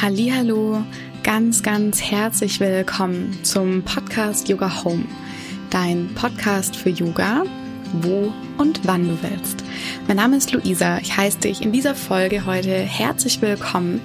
Hallo, ganz ganz herzlich willkommen zum Podcast Yoga Home, dein Podcast für Yoga, wo und wann du willst. Mein Name ist Luisa. Ich heiße dich in dieser Folge heute herzlich willkommen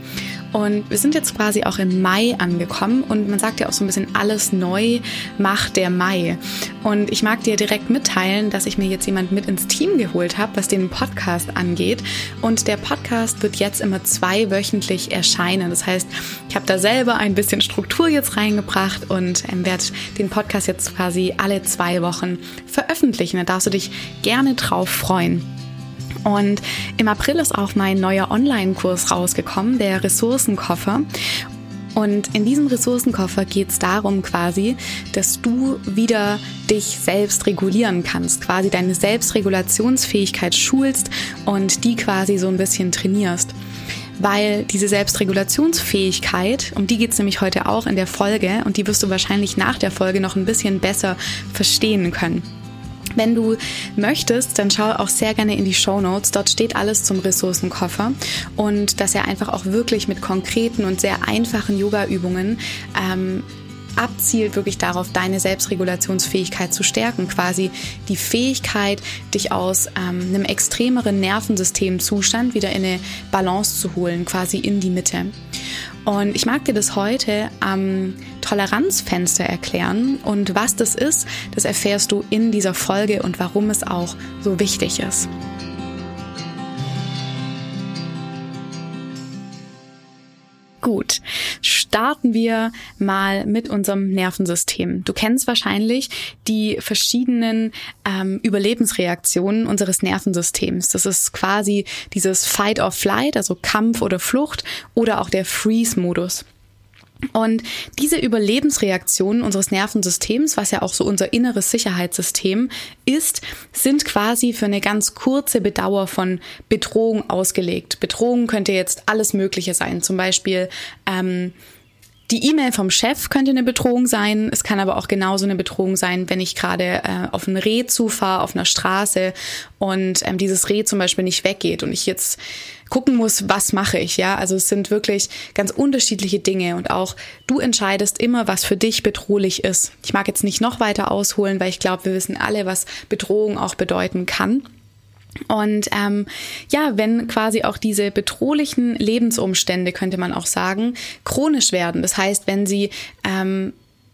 und wir sind jetzt quasi auch im Mai angekommen und man sagt ja auch so ein bisschen, alles neu macht der Mai. Und ich mag dir direkt mitteilen, dass ich mir jetzt jemand mit ins Team geholt habe, was den Podcast angeht. Und der Podcast wird jetzt immer zweiwöchentlich erscheinen. Das heißt, ich habe da selber ein bisschen Struktur jetzt reingebracht und ähm, werde den Podcast jetzt quasi alle zwei Wochen veröffentlichen. Da darfst du dich gerne drauf freuen. Und im April ist auch mein neuer Online-Kurs rausgekommen, der Ressourcenkoffer. Und in diesem Ressourcenkoffer geht es darum quasi, dass du wieder dich selbst regulieren kannst, quasi deine Selbstregulationsfähigkeit schulst und die quasi so ein bisschen trainierst. Weil diese Selbstregulationsfähigkeit, um die geht es nämlich heute auch in der Folge und die wirst du wahrscheinlich nach der Folge noch ein bisschen besser verstehen können. Wenn du möchtest, dann schau auch sehr gerne in die Show Notes. Dort steht alles zum Ressourcenkoffer und dass er einfach auch wirklich mit konkreten und sehr einfachen Yoga-Übungen ähm, abzielt wirklich darauf, deine Selbstregulationsfähigkeit zu stärken, quasi die Fähigkeit, dich aus ähm, einem extremeren Nervensystemzustand wieder in eine Balance zu holen, quasi in die Mitte. Und ich mag dir das heute am Toleranzfenster erklären. Und was das ist, das erfährst du in dieser Folge und warum es auch so wichtig ist. Gut, starten wir mal mit unserem Nervensystem. Du kennst wahrscheinlich die verschiedenen ähm, Überlebensreaktionen unseres Nervensystems. Das ist quasi dieses Fight or Flight, also Kampf oder Flucht oder auch der Freeze-Modus. Und diese Überlebensreaktionen unseres Nervensystems, was ja auch so unser inneres Sicherheitssystem ist, sind quasi für eine ganz kurze Bedauer von Bedrohung ausgelegt. Bedrohung könnte jetzt alles Mögliche sein, zum Beispiel ähm, die E-Mail vom Chef könnte eine Bedrohung sein. Es kann aber auch genauso eine Bedrohung sein, wenn ich gerade äh, auf ein Reh zufahre, auf einer Straße und ähm, dieses Reh zum Beispiel nicht weggeht und ich jetzt gucken muss, was mache ich, ja. Also es sind wirklich ganz unterschiedliche Dinge und auch du entscheidest immer, was für dich bedrohlich ist. Ich mag jetzt nicht noch weiter ausholen, weil ich glaube, wir wissen alle, was Bedrohung auch bedeuten kann. Und ähm, ja, wenn quasi auch diese bedrohlichen Lebensumstände, könnte man auch sagen, chronisch werden, das heißt, wenn sie ähm,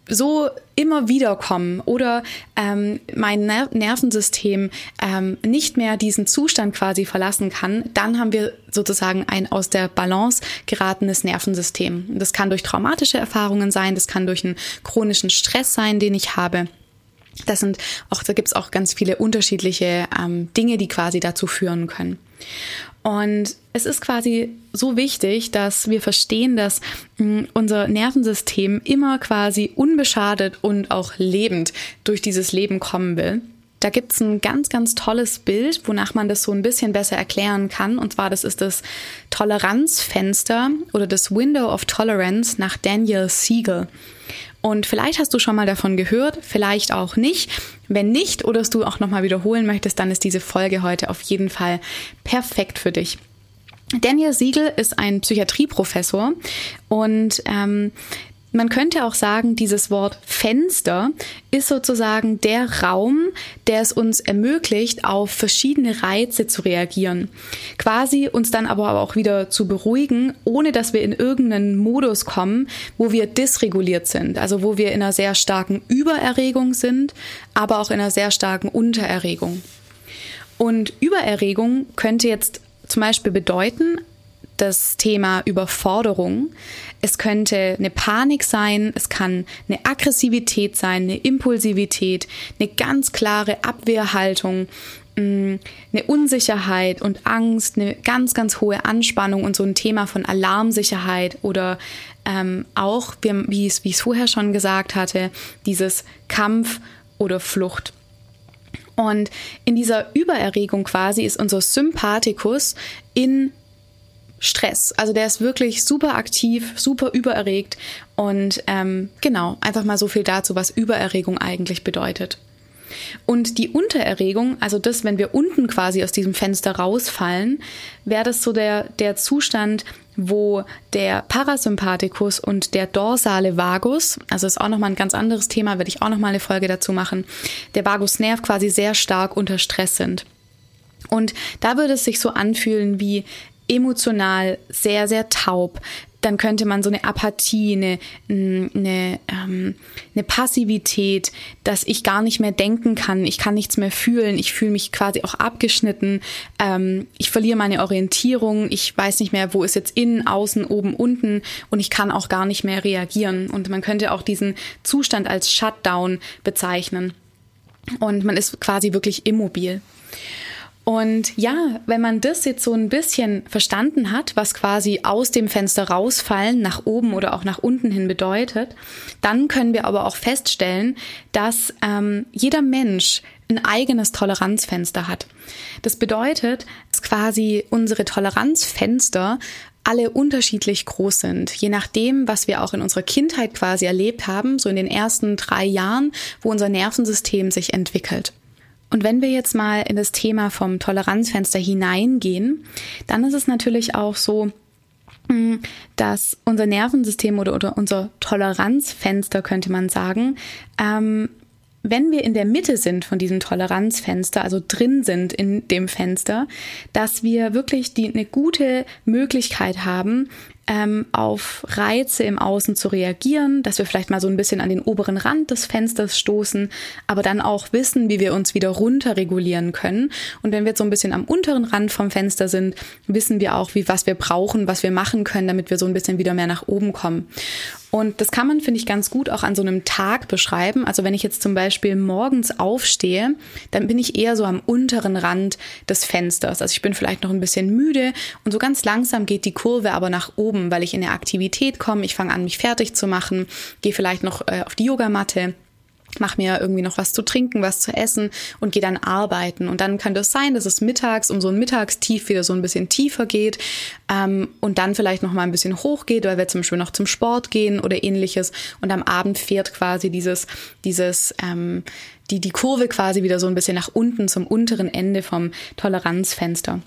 so immer wieder kommen oder ähm, mein Ner Nervensystem ähm, nicht mehr diesen Zustand quasi verlassen kann, dann haben wir sozusagen ein aus der Balance geratenes Nervensystem. Das kann durch traumatische Erfahrungen sein, das kann durch einen chronischen Stress sein, den ich habe. Das sind auch, da gibt's auch ganz viele unterschiedliche ähm, Dinge, die quasi dazu führen können. Und es ist quasi so wichtig, dass wir verstehen, dass mh, hm, unser Nervensystem immer quasi unbeschadet und auch lebend durch dieses Leben kommen will. Da gibt's ein ganz, ganz tolles Bild, wonach man das so ein bisschen besser erklären kann. Und zwar, das ist das Toleranzfenster oder das Window of Tolerance nach Daniel Siegel. Und vielleicht hast du schon mal davon gehört, vielleicht auch nicht. Wenn nicht oder es du auch nochmal wiederholen möchtest, dann ist diese Folge heute auf jeden Fall perfekt für dich. Daniel Siegel ist ein Psychiatrieprofessor und ähm, man könnte auch sagen, dieses Wort Fenster ist sozusagen der Raum, der es uns ermöglicht, auf verschiedene Reize zu reagieren. Quasi uns dann aber auch wieder zu beruhigen, ohne dass wir in irgendeinen Modus kommen, wo wir dysreguliert sind. Also wo wir in einer sehr starken Übererregung sind, aber auch in einer sehr starken Untererregung. Und Übererregung könnte jetzt zum Beispiel bedeuten, das Thema Überforderung. Es könnte eine Panik sein, es kann eine Aggressivität sein, eine Impulsivität, eine ganz klare Abwehrhaltung, mm, eine Unsicherheit und Angst, eine ganz, ganz hohe Anspannung und so ein Thema von Alarmsicherheit oder ähm, auch, wie ich es vorher schon gesagt hatte, dieses Kampf oder Flucht. Und in dieser Übererregung quasi ist unser Sympathikus in Stress. Also der ist wirklich super aktiv, super übererregt und ähm, genau, einfach mal so viel dazu, was Übererregung eigentlich bedeutet. Und die Untererregung, also das, wenn wir unten quasi aus diesem Fenster rausfallen, wäre das so der, der Zustand, wo der Parasympathikus und der dorsale Vagus, also ist auch nochmal ein ganz anderes Thema, werde ich auch nochmal eine Folge dazu machen, der Vagusnerv quasi sehr stark unter Stress sind. Und da würde es sich so anfühlen wie emotional sehr, sehr taub, dann könnte man so eine Apathie, eine, eine, ähm, eine Passivität, dass ich gar nicht mehr denken kann, ich kann nichts mehr fühlen, ich fühle mich quasi auch abgeschnitten, ähm, ich verliere meine Orientierung, ich weiß nicht mehr, wo ist jetzt innen, außen, oben, unten und ich kann auch gar nicht mehr reagieren. Und man könnte auch diesen Zustand als Shutdown bezeichnen. Und man ist quasi wirklich immobil. Und ja, wenn man das jetzt so ein bisschen verstanden hat, was quasi aus dem Fenster rausfallen, nach oben oder auch nach unten hin bedeutet, dann können wir aber auch feststellen, dass ähm, jeder Mensch ein eigenes Toleranzfenster hat. Das bedeutet, dass quasi unsere Toleranzfenster alle unterschiedlich groß sind, je nachdem, was wir auch in unserer Kindheit quasi erlebt haben, so in den ersten drei Jahren, wo unser Nervensystem sich entwickelt. Und wenn wir jetzt mal in das Thema vom Toleranzfenster hineingehen, dann ist es natürlich auch so, hm, dass unser Nervensystem oder, oder unser Toleranzfenster, könnte man sagen, ähm, wenn wir in der Mitte sind von diesem Toleranzfenster, also drin sind in dem Fenster, dass wir wirklich die, eine gute Möglichkeit haben, ähm, auf Reize im Außen zu reagieren, dass wir vielleicht mal so ein bisschen an den oberen Rand des Fensters stoßen, aber dann auch wissen, wie wir uns wieder runter können. Und wenn wir jetzt so ein bisschen am unteren Rand vom Fenster sind, wissen wir auch, wie was wir brauchen, was wir machen können, damit wir so ein bisschen wieder mehr nach oben kommen. Und das kann man, finde ich, ganz gut auch an so einem Tag beschreiben. Also wenn ich jetzt zum Beispiel morgens aufstehe, dann bin ich eher so am unteren Rand des Fensters. Also ich bin vielleicht noch ein bisschen müde und so ganz langsam geht die Kurve aber nach oben, weil ich in eine Aktivität komme. Ich fange an, mich fertig zu machen, gehe vielleicht noch äh, auf die Yogamatte mach mir irgendwie noch was zu trinken, was zu essen und gehe dann arbeiten. Und dann kann das sein, dass es mittags um so ein Mittagstief wieder so ein bisschen tiefer geht ähm, und dann vielleicht noch mal ein bisschen hoch geht, weil wir zum Beispiel noch zum Sport gehen oder ähnliches. Und am Abend fährt quasi dieses, dieses, ähm, die, die Kurve quasi wieder so ein bisschen nach unten zum unteren Ende vom Toleranzfenster.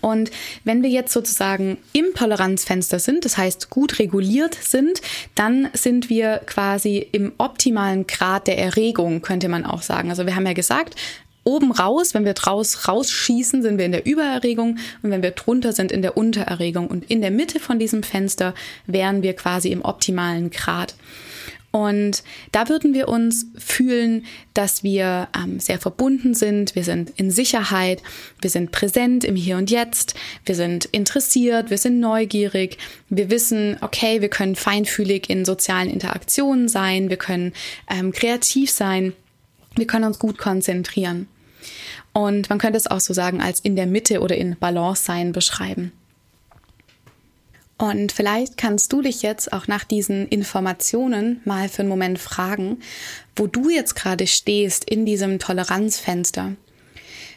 Und wenn wir jetzt sozusagen im Toleranzfenster sind, das heißt gut reguliert sind, dann sind wir quasi im optimalen Grad der Erregung, könnte man auch sagen. Also wir haben ja gesagt, oben raus, wenn wir draus rausschießen, sind wir in der Übererregung und wenn wir drunter sind in der Untererregung. Und in der Mitte von diesem Fenster wären wir quasi im optimalen Grad. Und da würden wir uns fühlen, dass wir ähm, sehr verbunden sind, wir sind in Sicherheit, wir sind präsent im Hier und Jetzt, wir sind interessiert, wir sind neugierig, wir wissen, okay, wir können feinfühlig in sozialen Interaktionen sein, wir können ähm, kreativ sein, wir können uns gut konzentrieren. Und man könnte es auch so sagen, als in der Mitte oder in Balance sein beschreiben. Und vielleicht kannst du dich jetzt auch nach diesen Informationen mal für einen Moment fragen, wo du jetzt gerade stehst in diesem Toleranzfenster.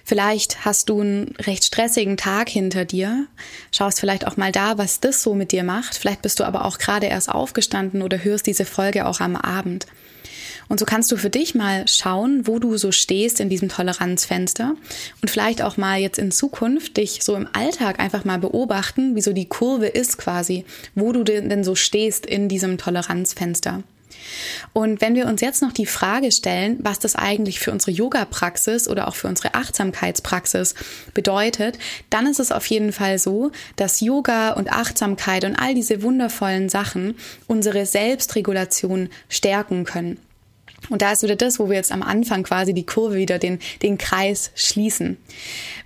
Vielleicht hast du einen recht stressigen Tag hinter dir, schaust vielleicht auch mal da, was das so mit dir macht. Vielleicht bist du aber auch gerade erst aufgestanden oder hörst diese Folge auch am Abend. Und so kannst du für dich mal schauen, wo du so stehst in diesem Toleranzfenster und vielleicht auch mal jetzt in Zukunft dich so im Alltag einfach mal beobachten, wie so die Kurve ist quasi, wo du denn so stehst in diesem Toleranzfenster. Und wenn wir uns jetzt noch die Frage stellen, was das eigentlich für unsere Yoga-Praxis oder auch für unsere Achtsamkeitspraxis bedeutet, dann ist es auf jeden Fall so, dass Yoga und Achtsamkeit und all diese wundervollen Sachen unsere Selbstregulation stärken können. Und da ist wieder das, wo wir jetzt am Anfang quasi die Kurve wieder den, den Kreis schließen.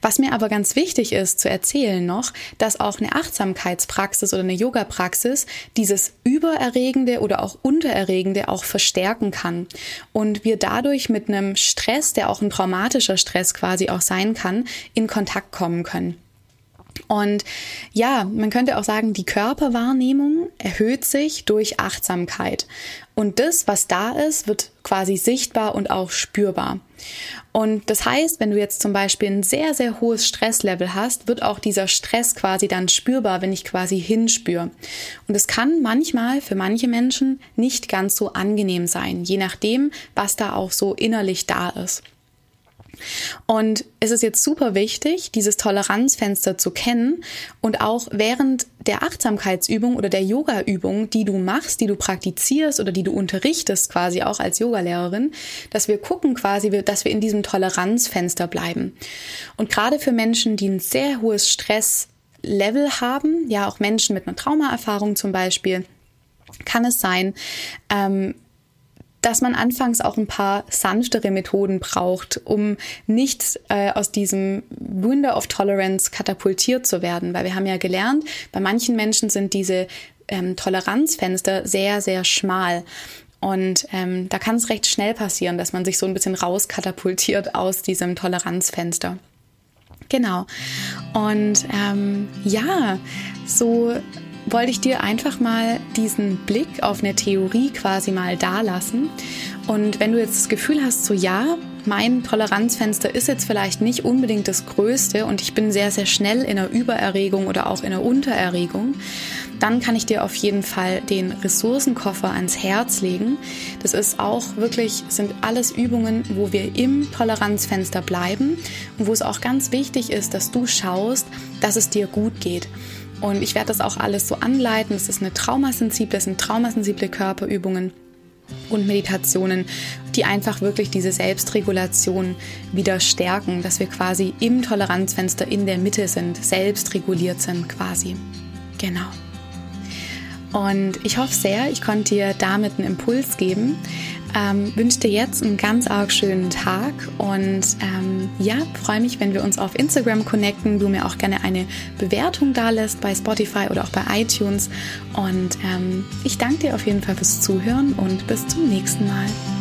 Was mir aber ganz wichtig ist zu erzählen noch, dass auch eine Achtsamkeitspraxis oder eine Yoga-Praxis dieses Übererregende oder auch Untererregende auch verstärken kann. Und wir dadurch mit einem Stress, der auch ein traumatischer Stress quasi auch sein kann, in Kontakt kommen können. Und ja, man könnte auch sagen, die Körperwahrnehmung erhöht sich durch Achtsamkeit. Und das, was da ist, wird quasi sichtbar und auch spürbar. Und das heißt, wenn du jetzt zum Beispiel ein sehr, sehr hohes Stresslevel hast, wird auch dieser Stress quasi dann spürbar, wenn ich quasi hinspüre. Und es kann manchmal für manche Menschen nicht ganz so angenehm sein, je nachdem, was da auch so innerlich da ist. Und es ist jetzt super wichtig, dieses Toleranzfenster zu kennen und auch während der Achtsamkeitsübung oder der Yoga-Übung, die du machst, die du praktizierst oder die du unterrichtest quasi auch als Yogalehrerin, dass wir gucken quasi, dass wir in diesem Toleranzfenster bleiben. Und gerade für Menschen, die ein sehr hohes Stresslevel haben, ja auch Menschen mit einer Traumaerfahrung zum Beispiel, kann es sein, ähm, dass man anfangs auch ein paar sanftere Methoden braucht, um nicht äh, aus diesem Window of Tolerance katapultiert zu werden. Weil wir haben ja gelernt, bei manchen Menschen sind diese ähm, Toleranzfenster sehr, sehr schmal. Und ähm, da kann es recht schnell passieren, dass man sich so ein bisschen rauskatapultiert aus diesem Toleranzfenster. Genau. Und ähm, ja, so wollte ich dir einfach mal diesen Blick auf eine Theorie quasi mal dalassen. Und wenn du jetzt das Gefühl hast, so ja, mein Toleranzfenster ist jetzt vielleicht nicht unbedingt das größte und ich bin sehr, sehr schnell in einer Übererregung oder auch in einer Untererregung, dann kann ich dir auf jeden Fall den Ressourcenkoffer ans Herz legen. Das ist auch wirklich, sind alles Übungen, wo wir im Toleranzfenster bleiben und wo es auch ganz wichtig ist, dass du schaust, dass es dir gut geht. Und ich werde das auch alles so anleiten. Es ist eine traumasensible, das sind traumasensible Körperübungen und Meditationen, die einfach wirklich diese Selbstregulation wieder stärken, dass wir quasi im Toleranzfenster in der Mitte sind, selbst reguliert sind quasi. Genau. Und ich hoffe sehr, ich konnte dir damit einen Impuls geben. Ähm, wünsche dir jetzt einen ganz arg schönen Tag und ähm, ja, freue mich, wenn wir uns auf Instagram connecten, du mir auch gerne eine Bewertung da lässt bei Spotify oder auch bei iTunes. Und ähm, ich danke dir auf jeden Fall fürs Zuhören und bis zum nächsten Mal.